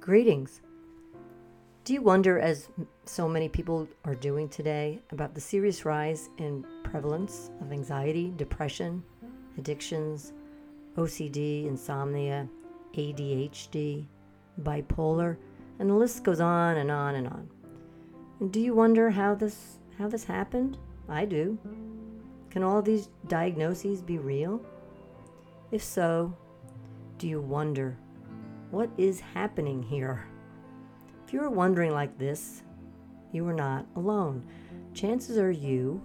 Greetings. Do you wonder, as so many people are doing today, about the serious rise in prevalence of anxiety, depression, addictions, OCD, insomnia, ADHD, bipolar, and the list goes on and on and on. And do you wonder how this how this happened? I do. Can all these diagnoses be real? If so, do you wonder what is happening here? If you are wondering like this, you are not alone. Chances are you,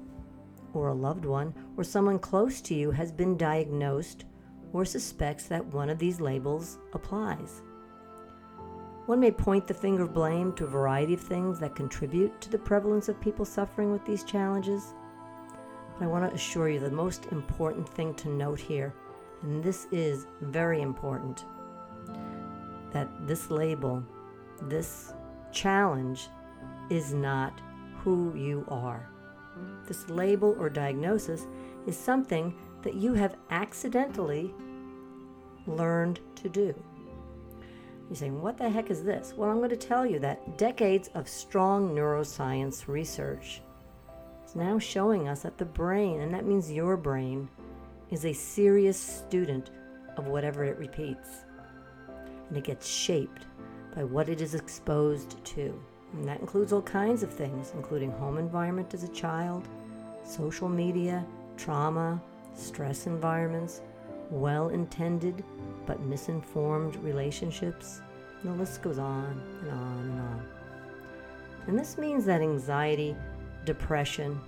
or a loved one, or someone close to you has been diagnosed or suspects that one of these labels applies. One may point the finger of blame to a variety of things that contribute to the prevalence of people suffering with these challenges. But I want to assure you the most important thing to note here, and this is very important, that this label, this challenge, is not who you are. This label or diagnosis is something that you have accidentally learned to do. You're saying, what the heck is this? Well, I'm going to tell you that decades of strong neuroscience research is now showing us that the brain, and that means your brain, is a serious student of whatever it repeats. And it gets shaped by what it is exposed to. And that includes all kinds of things, including home environment as a child, social media, trauma, stress environments, well intended but misinformed relationships. And the list goes on and on and on. And this means that anxiety, depression,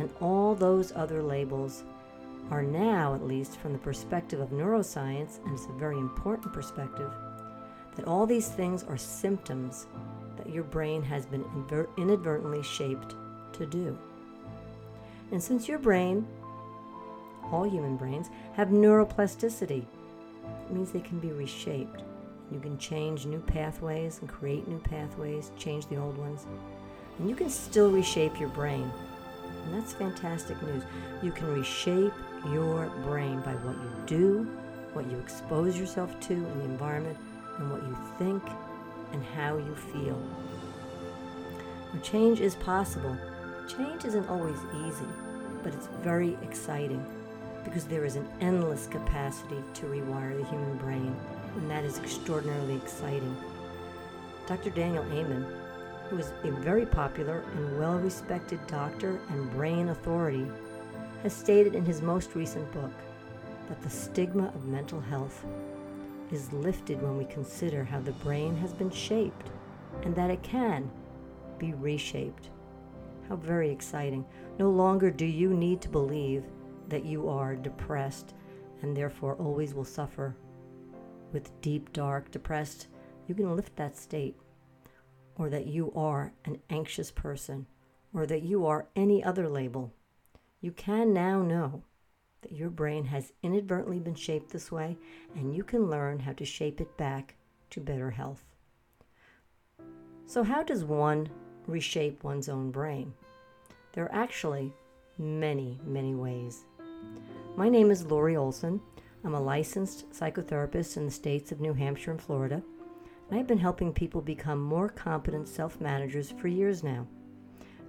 and all those other labels are now, at least from the perspective of neuroscience, and it's a very important perspective, that all these things are symptoms that your brain has been inadvertently shaped to do. And since your brain all human brains, have neuroplasticity. It means they can be reshaped. You can change new pathways and create new pathways, change the old ones. And you can still reshape your brain. And that's fantastic news. You can reshape your brain by what you do, what you expose yourself to in the environment, and what you think and how you feel. Change is possible. Change isn't always easy, but it's very exciting because there is an endless capacity to rewire the human brain, and that is extraordinarily exciting. Dr. Daniel Amen, who is a very popular and well respected doctor and brain authority, has stated in his most recent book that the stigma of mental health is lifted when we consider how the brain has been shaped and that it can be reshaped. How very exciting. No longer do you need to believe that you are depressed and therefore always will suffer with deep, dark, depressed, you can lift that state. Or that you are an anxious person, or that you are any other label. You can now know that your brain has inadvertently been shaped this way, and you can learn how to shape it back to better health. So, how does one reshape one's own brain? There are actually many, many ways. My name is Lori Olson. I'm a licensed psychotherapist in the states of New Hampshire and Florida, and I've been helping people become more competent self managers for years now.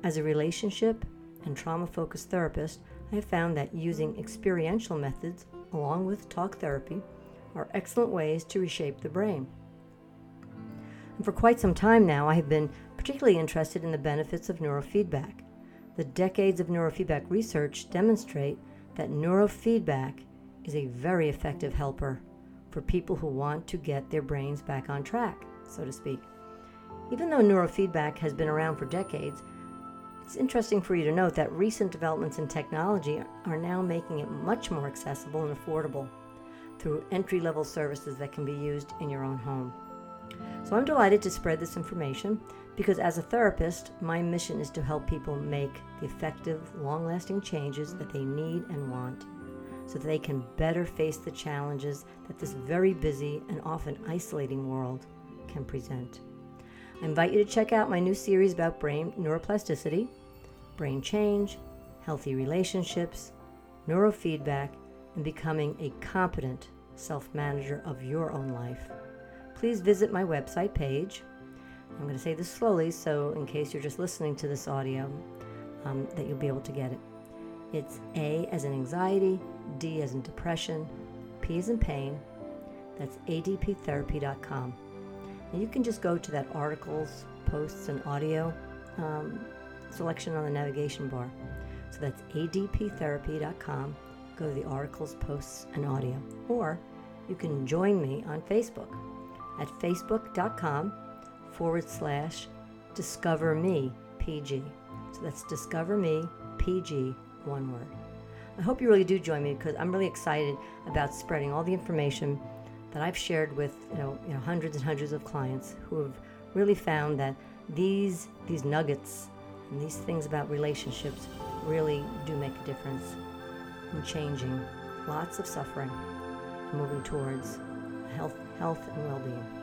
As a relationship and trauma focused therapist, I have found that using experiential methods along with talk therapy are excellent ways to reshape the brain. And for quite some time now, I have been particularly interested in the benefits of neurofeedback. The decades of neurofeedback research demonstrate that neurofeedback is a very effective helper for people who want to get their brains back on track, so to speak. Even though neurofeedback has been around for decades, it's interesting for you to note that recent developments in technology are now making it much more accessible and affordable through entry level services that can be used in your own home. So I'm delighted to spread this information because as a therapist, my mission is to help people make the effective, long lasting changes that they need and want so that they can better face the challenges that this very busy and often isolating world can present. I invite you to check out my new series about brain neuroplasticity, brain change, healthy relationships, neurofeedback, and becoming a competent self manager of your own life please visit my website page. I'm going to say this slowly, so in case you're just listening to this audio, um, that you'll be able to get it. It's A as in anxiety, D as in depression, P as in pain. That's adptherapy.com. And you can just go to that articles, posts, and audio um, selection on the navigation bar. So that's adptherapy.com. Go to the articles, posts, and audio. Or you can join me on Facebook at facebook.com forward slash discover me PG. So that's discover me PG, one word. I hope you really do join me because I'm really excited about spreading all the information that I've shared with you know, you know hundreds and hundreds of clients who have really found that these these nuggets and these things about relationships really do make a difference in changing lots of suffering moving towards health health and well-being.